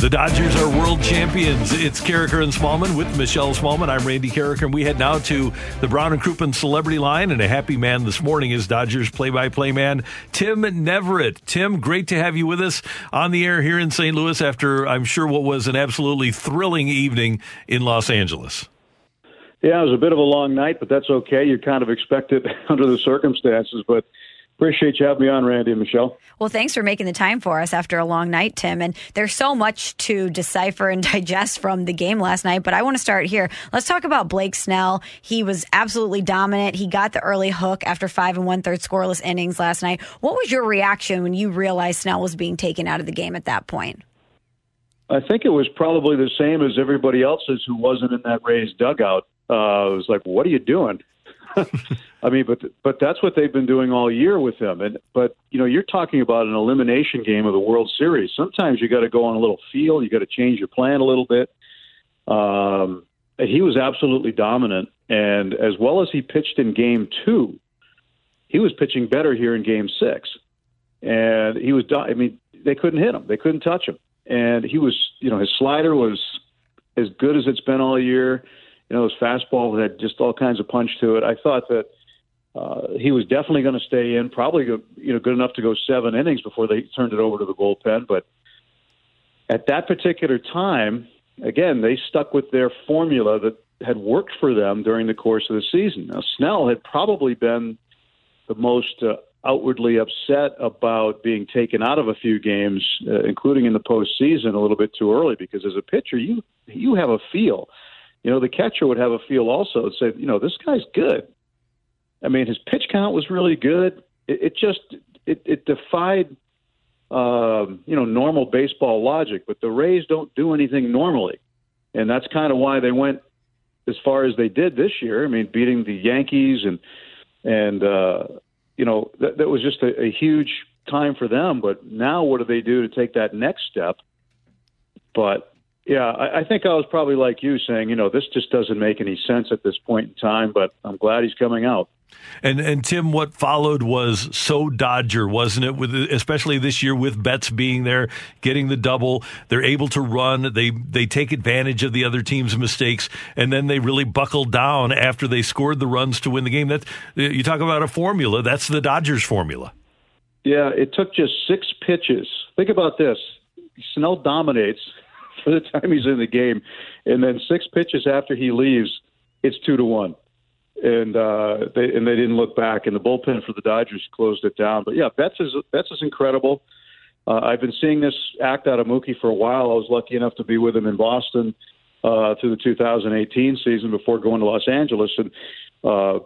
The Dodgers are world champions. It's Karraker and Smallmon with Michelle Smallmon. I'm Randy Karraker, and we head now to the Brown and Crouppen Celebrity Line. And a happy man this morning is Dodgers play-by-play man Tim Neverett. Tim, great to have you with us on the air here in St. Louis after I'm sure what was an absolutely thrilling evening in Los Angeles. Yeah, it was a bit of a long night, but that's okay. You kind of expect it under the circumstances, but Appreciate you having me on, Randy and Michelle. Well, thanks for making the time for us after a long night, Tim. And there's so much to decipher and digest from the game last night, but I want to start here. Let's talk about Blake Snell. He was absolutely dominant. He got the early hook after five and one third scoreless innings last night. What was your reaction when you realized Snell was being taken out of the game at that point? I think it was probably the same as everybody else's who wasn't in that Rays dugout. Uh, it was like, what are you doing? I mean, but but that's what they've been doing all year with him. And but you know, you're talking about an elimination game of the World Series. Sometimes you got to go on a little feel. You got to change your plan a little bit. Um, he was absolutely dominant, and as well as he pitched in Game Two, he was pitching better here in Game Six. And he was. I mean, they couldn't hit him. They couldn't touch him. And he was. You know, his slider was as good as it's been all year. You know, his fastball had just all kinds of punch to it. I thought that uh, he was definitely going to stay in, probably you know good enough to go seven innings before they turned it over to the bullpen. But at that particular time, again, they stuck with their formula that had worked for them during the course of the season. Now, Snell had probably been the most uh, outwardly upset about being taken out of a few games, uh, including in the postseason, a little bit too early. Because as a pitcher, you you have a feel. You know, the catcher would have a feel also and say, you know, this guy's good. I mean, his pitch count was really good. It, it just it, it defied um, you know normal baseball logic. But the Rays don't do anything normally, and that's kind of why they went as far as they did this year. I mean, beating the Yankees and and uh, you know that, that was just a, a huge time for them. But now, what do they do to take that next step? But yeah, I, I think I was probably like you saying, you know, this just doesn't make any sense at this point in time. But I'm glad he's coming out. And and Tim, what followed was so Dodger, wasn't it? With especially this year with Betts being there, getting the double, they're able to run. They they take advantage of the other team's mistakes, and then they really buckle down after they scored the runs to win the game. That you talk about a formula. That's the Dodgers formula. Yeah, it took just six pitches. Think about this: Snell dominates for the time he's in the game, and then six pitches after he leaves, it's two to one and uh, they and they didn't look back. And the bullpen for the Dodgers closed it down. But yeah, Betts is Betts is incredible. Uh, I've been seeing this act out of Mookie for a while. I was lucky enough to be with him in Boston uh, through the 2018 season before going to Los Angeles, and uh,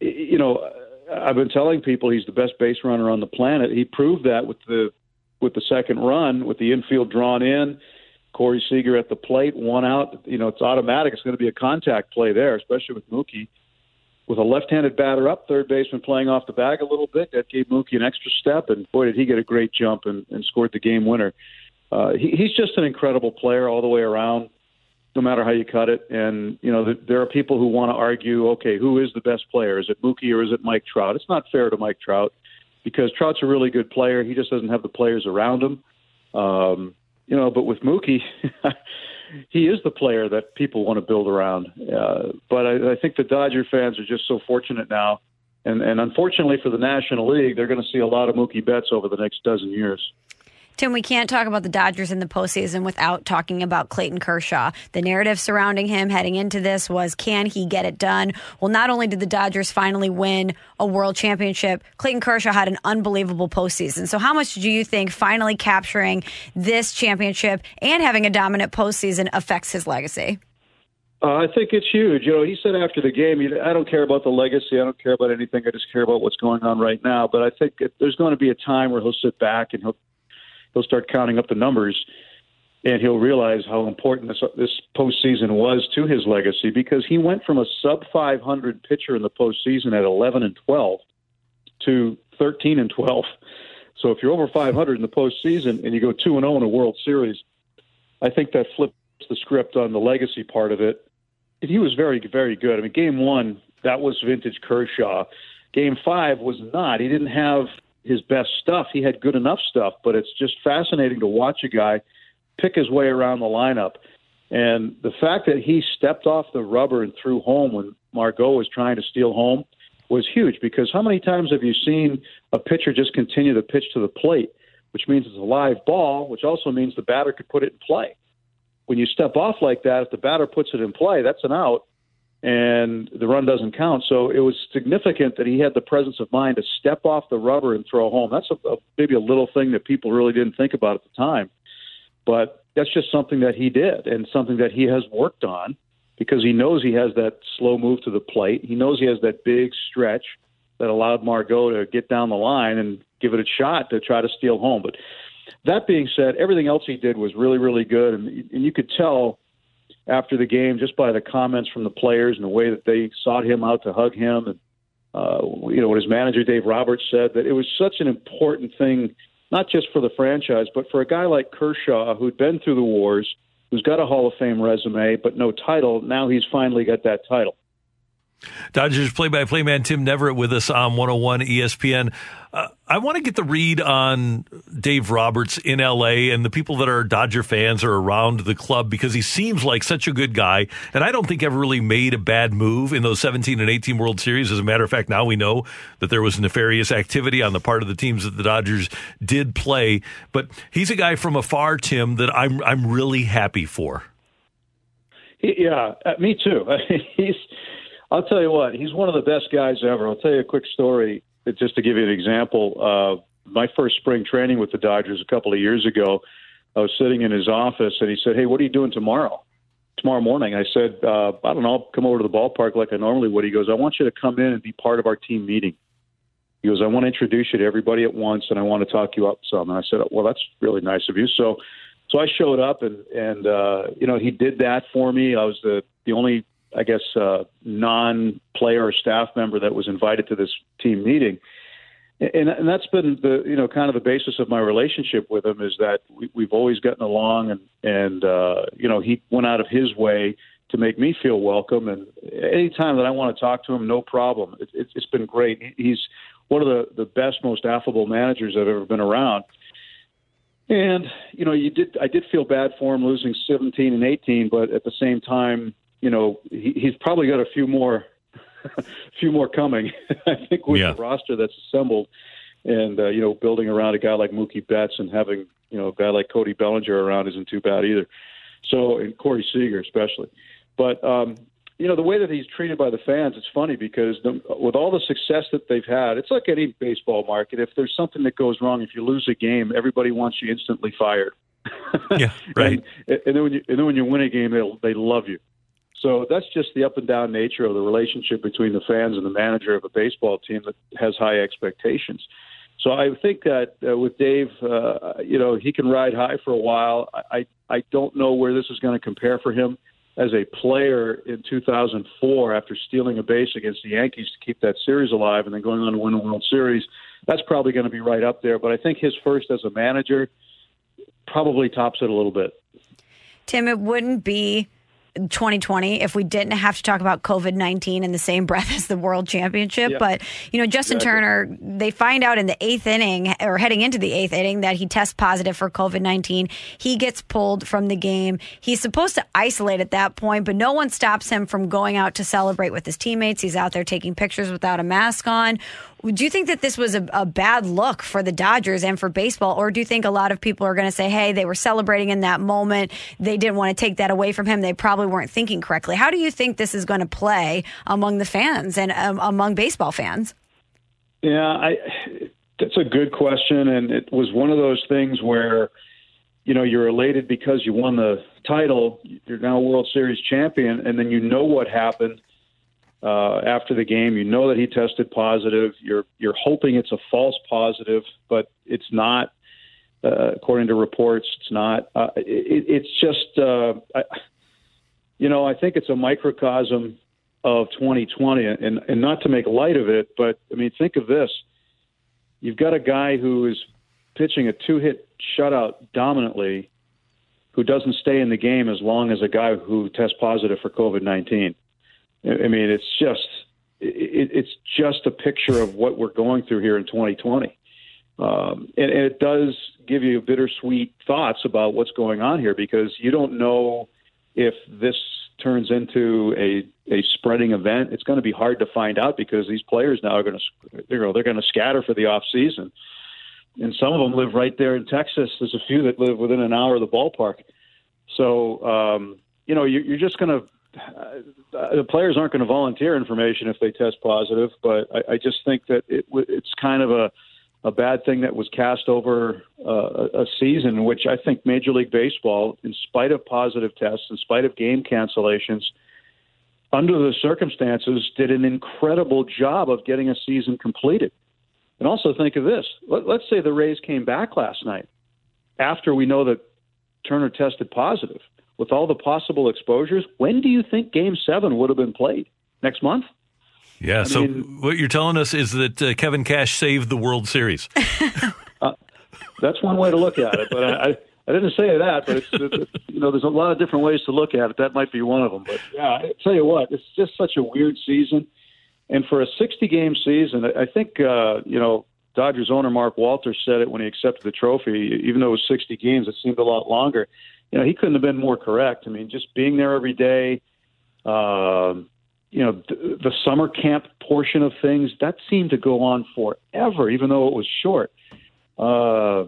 you know. I've been telling people he's the best base runner on the planet. He proved that with the with the second run, with the infield drawn in, Corey Seager at the plate, one out. You know, it's automatic. It's going to be a contact play there, especially with Mookie with a left-handed batter up, third baseman playing off the bag a little bit. That gave Mookie an extra step, and boy, did he get a great jump and, and scored the game winner. Uh, he, he's just an incredible player all the way around, no matter how you cut it. And you know, the, there are people who want to argue, okay, who is the best player? Is it Mookie or is it Mike Trout? It's not fair to Mike Trout because Trout's a really good player. He just doesn't have the players around him. Um, you know, but with Mookie. he is the player that people want to build around. Uh, but I, I think the Dodger fans are just so fortunate now. And, and unfortunately for the National League, they're going to see a lot of Mookie Betts over the next dozen years. Tim, we can't talk about the Dodgers in the postseason without talking about Clayton Kershaw. The narrative surrounding him heading into this was can he get it done? Well, not only did the Dodgers finally win a world championship, Clayton Kershaw had an unbelievable postseason. So, how much do you think finally capturing this championship and having a dominant postseason affects his legacy? Uh, I think it's huge. You know, he said after the game, I don't care about the legacy. I don't care about anything. I just care about what's going on right now. But I think there's going to be a time where he'll sit back and he'll he'll start counting up the numbers, and he'll realize how important this this postseason was to his legacy because he went from a sub 500 pitcher in the postseason at 11 and 12 to 13 and 12. So if you're over 500 in the postseason and you go two and 0 in a World Series, I think that flips the script on the legacy part of it. And he was very, very good. I mean, game one that was vintage Kershaw. Game five was not. He didn't have his best stuff. He had good enough stuff, but it's just fascinating to watch a guy pick his way around the lineup. And the fact that he stepped off the rubber and threw home when Margot was trying to steal home was huge because how many times have you seen a pitcher just continue to pitch to the plate, which means it's a live ball, which also means the batter could put it in play. When you step off like that, if the batter puts it in play, that's an out and the run doesn't count. So it was significant that he had the presence of mind to step off the rubber and throw home. That's a, a, maybe a little thing that people really didn't think about at the time, but that's just something that he did and something that he has worked on because he knows he has that slow move to the plate. He knows he has that big stretch that allowed Margot to get down the line and give it a shot to try to steal home. But that being said, everything else he did was really, really good, and, and you could tell after the game just by the comments from the players and the way that they sought him out to hug him and uh, you know what his manager Dave Roberts said that it was such an important thing not just for the franchise but for a guy like Kershaw who'd been through the wars who's got a Hall of Fame resume but no title. Now he's finally got that title Dodgers play-by-play man Tim Neverett with us on 101 ESPN. Uh, I want to get the read on Dave Roberts in LA and the people that are Dodger fans are around the club because he seems like such a good guy, and I don't think ever really made a bad move in those 17 and 18 World Series. As a matter of fact, now we know that there was nefarious activity on the part of the teams that the Dodgers did play. But he's a guy from afar, Tim, that I'm I'm really happy for. Yeah, uh, me too. he's I'll tell you what, he's one of the best guys ever. I'll tell you a quick story, just to give you an example. Uh, my first spring training with the Dodgers a couple of years ago, I was sitting in his office, and he said, "Hey, what are you doing tomorrow?" Tomorrow morning, I said, uh, "I don't know. I'll come over to the ballpark like I normally would." He goes, "I want you to come in and be part of our team meeting." He goes, "I want to introduce you to everybody at once, and I want to talk you up some." And I said, "Well, that's really nice of you." So, so I showed up, and and uh, you know he did that for me. I was the the only I guess, uh, non-player staff member that was invited to this team meeting. And, and that's been the you know kind of the basis of my relationship with him is that we, we've always gotten along and and uh, you know he went out of his way to make me feel welcome. And anytime that I want to talk to him no problem. It, it, it's been great. He's one of the the best most affable managers I've ever been around. And you know you did I did feel bad for him losing 17 and 18 but at the same time you know, he, he's probably got a few more, a few more coming. I think with yeah. the roster that's assembled, and uh, you know, building around a guy like Mookie Betts and having you know a guy like Cody Bellinger around isn't too bad either. So, and Corey Seager especially, but um, you know the way that he's treated by the fans, it's funny because the, with all the success that they've had, it's like any baseball market. If there's something that goes wrong, if you lose a game, everybody wants you instantly fired. yeah, right. and, and then when you and then when you win a game, they they love you. So that's just the up and down nature of the relationship between the fans and the manager of a baseball team that has high expectations. So I think that uh, with Dave, uh, you know, he can ride high for a while. I I don't know where this is going to compare for him as a player in 2004 after stealing a base against the Yankees to keep that series alive and then going on to win a World Series. That's probably going to be right up there. But I think his first as a manager probably tops it a little bit. Tim, it wouldn't be 2020 if we didn't have to talk about COVID 19 in the same breath as the World Championship. But, you know, Justin exactly. Turner, they find out in the eighth inning or heading into the eighth inning that he tests positive for COVID 19. He gets pulled from the game. He's supposed to isolate at that point, but no one stops him from going out to celebrate with his teammates. He's out there taking pictures without a mask on. Do you think that this was a, a bad look for the Dodgers and for baseball, or do you think a lot of people are going to say, "Hey, they were celebrating in that moment. They didn't want to take that away from him. They probably weren't thinking correctly." How do you think this is going to play among the fans and um, among baseball fans? Yeah, I. That's a good question, and it was one of those things where you know, you're elated because you won the title. You're now World Series champion, and then you know what happened uh, after the game. You know that he tested positive. You're you're hoping it's a false positive, but it's not. Uh, according to reports, it's not. Uh, it, it's just, uh, I, you know, I think it's a microcosm of 2020, and and not to make light of it, but I mean, think of this: you've got a guy who is pitching a two-hit shutout dominantly who doesn't stay in the game as long as a guy who tests positive for COVID 19. I mean, it's just it, it's just a picture of what we're going through here in 2020, um, and, and it does give you bittersweet thoughts about what's going on here because you don't know if this turns into a a spreading event. It's going to be hard to find out because these players now are going to you know they're going to scatter for the off season and some of them live right there in Texas. There's a few that live within an hour of the ballpark. So um, you know, you're, you're just going to. The players aren't going to volunteer information if they test positive, but I, I just think that it, it's kind of a, a bad thing that was cast over uh, a season, which I think Major League Baseball, in spite of positive tests, in spite of game cancellations, under the circumstances, did an incredible job of getting a season completed. And also think of this. Let, let's say the Rays came back last night after we know that Turner tested positive. With all the possible exposures, when do you think Game Seven would have been played? Next month? Yeah. I so mean, what you're telling us is that uh, Kevin Cash saved the World Series. uh, that's one way to look at it, but I, I didn't say that. But it's, it's, you know, there's a lot of different ways to look at it. That might be one of them. But yeah, I tell you what, it's just such a weird season. And for a 60 game season, I think, uh, you know, Dodgers owner Mark Walter said it when he accepted the trophy. Even though it was 60 games, it seemed a lot longer. You know, he couldn't have been more correct. I mean, just being there every day, uh, you know, th- the summer camp portion of things, that seemed to go on forever, even though it was short. Uh,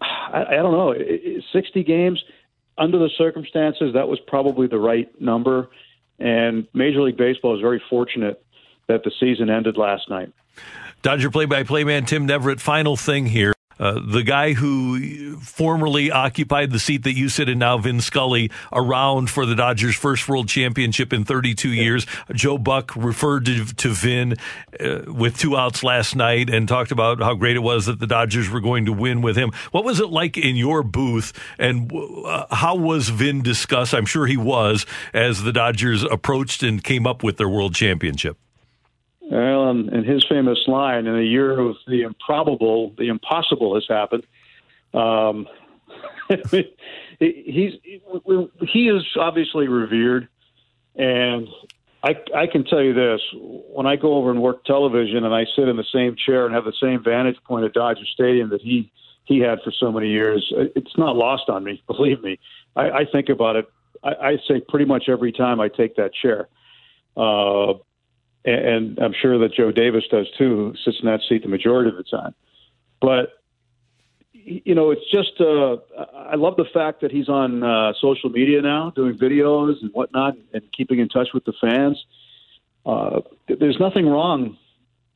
I, I don't know. It, it, 60 games, under the circumstances, that was probably the right number. And Major League Baseball is very fortunate that the season ended last night. Dodger play-by-play man Tim Neverett. Final thing here. Uh, the guy who formerly occupied the seat that you sit in now, Vin Scully, around for the Dodgers' first World Championship in 32 years. Joe Buck referred to, to Vin uh, with two outs last night and talked about how great it was that the Dodgers were going to win with him. What was it like in your booth, and uh, how was Vin discussed? I'm sure he was as the Dodgers approached and came up with their World Championship. Well, and, and his famous line, in a year of the improbable, the impossible has happened. Um, he's he is obviously revered, and I I can tell you this: when I go over and work television, and I sit in the same chair and have the same vantage point at Dodger Stadium that he he had for so many years, it's not lost on me. Believe me, I, I think about it. I, I say pretty much every time I take that chair. Uh, and I'm sure that Joe Davis does too, who sits in that seat the majority of the time. But you know, it's just uh, I love the fact that he's on uh, social media now, doing videos and whatnot, and keeping in touch with the fans. Uh, there's nothing wrong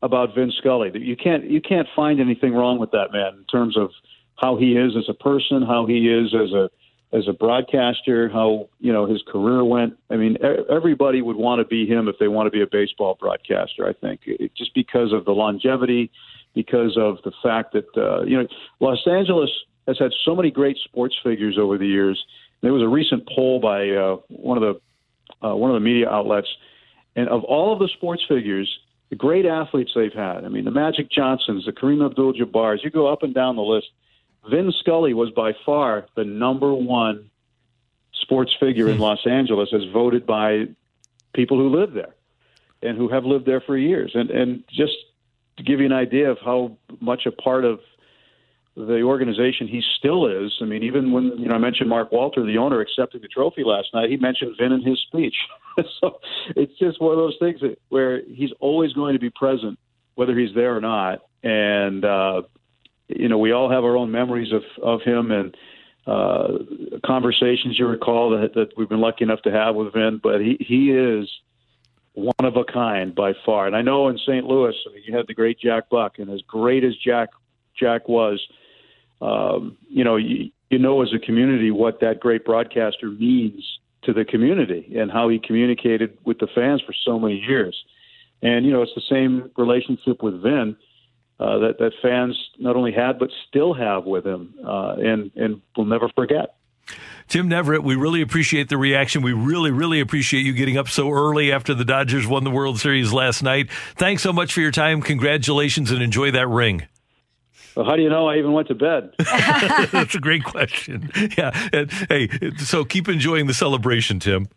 about Vin Scully. You can't you can't find anything wrong with that man in terms of how he is as a person, how he is as a as a broadcaster, how you know his career went. I mean, everybody would want to be him if they want to be a baseball broadcaster. I think it, just because of the longevity, because of the fact that uh, you know Los Angeles has had so many great sports figures over the years. There was a recent poll by uh, one of the uh, one of the media outlets, and of all of the sports figures, the great athletes they've had. I mean, the Magic Johnsons, the Kareem Abdul-Jabbar's. You go up and down the list Vin Scully was by far the number one sports figure in hmm. Los Angeles as voted by people who live there and who have lived there for years. And and just to give you an idea of how much a part of the organization he still is. I mean, even when you know I mentioned Mark Walter, the owner, accepting the trophy last night, he mentioned Vin in his speech. so it's just one of those things that, where he's always going to be present whether he's there or not. And uh, you know, we all have our own memories of of him and uh, conversations you recall that, that we've been lucky enough to have with Vin. But he he is one of a kind by far. And I know in St. Louis you had the great Jack Buck, and as great as Jack Jack was, um, you know, you, you know as a community what that great broadcaster means to the community and how he communicated with the fans for so many years. And you know, it's the same relationship with Vin uh, that that fans not only had but still have with him, uh, and and will never forget. Tim Neverett, we really appreciate the reaction. We really, really appreciate you getting up so early after the Dodgers won the World Series last night. Thanks so much for your time. Congratulations and enjoy that ring. Well, how do you know I even went to bed? That's a great question. Yeah. And, hey, so keep enjoying the celebration, Tim.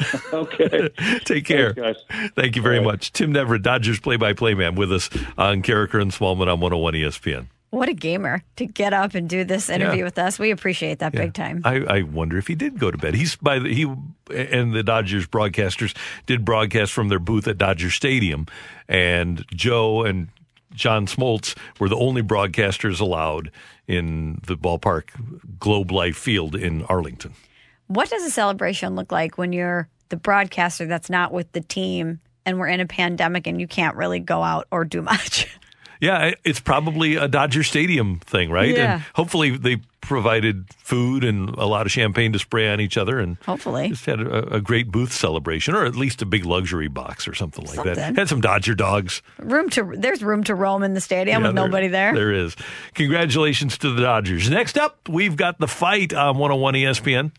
okay. Take care. Thanks, Thank you very right. much. Tim Neverett, Dodgers play by play man, with us on Karraker and Smallmon on 101 ESPN. What a gamer to get up and do this interview yeah. with us. We appreciate that yeah. big time. I, I, wonder if he did go to bed. He's by the, he and the Dodgers broadcasters did broadcast from their booth at Dodger Stadium, and Joe and John Smoltz were the only broadcasters allowed in the ballpark Globe Life Field in Arlington. What does a celebration look like when you're the broadcaster that's not with the team and we're in a pandemic and you can't really go out or do much? Yeah, it's probably a Dodger Stadium thing, right? Yeah. And hopefully they provided food and a lot of champagne to spray on each other and hopefully just had a, a great booth celebration or at least a big luxury box or something like something. that. Had some Dodger dogs. Room to there's room to roam in the stadium yeah, with nobody there. There is. Congratulations to the Dodgers. Next up, we've got the fight on 101 ESPN.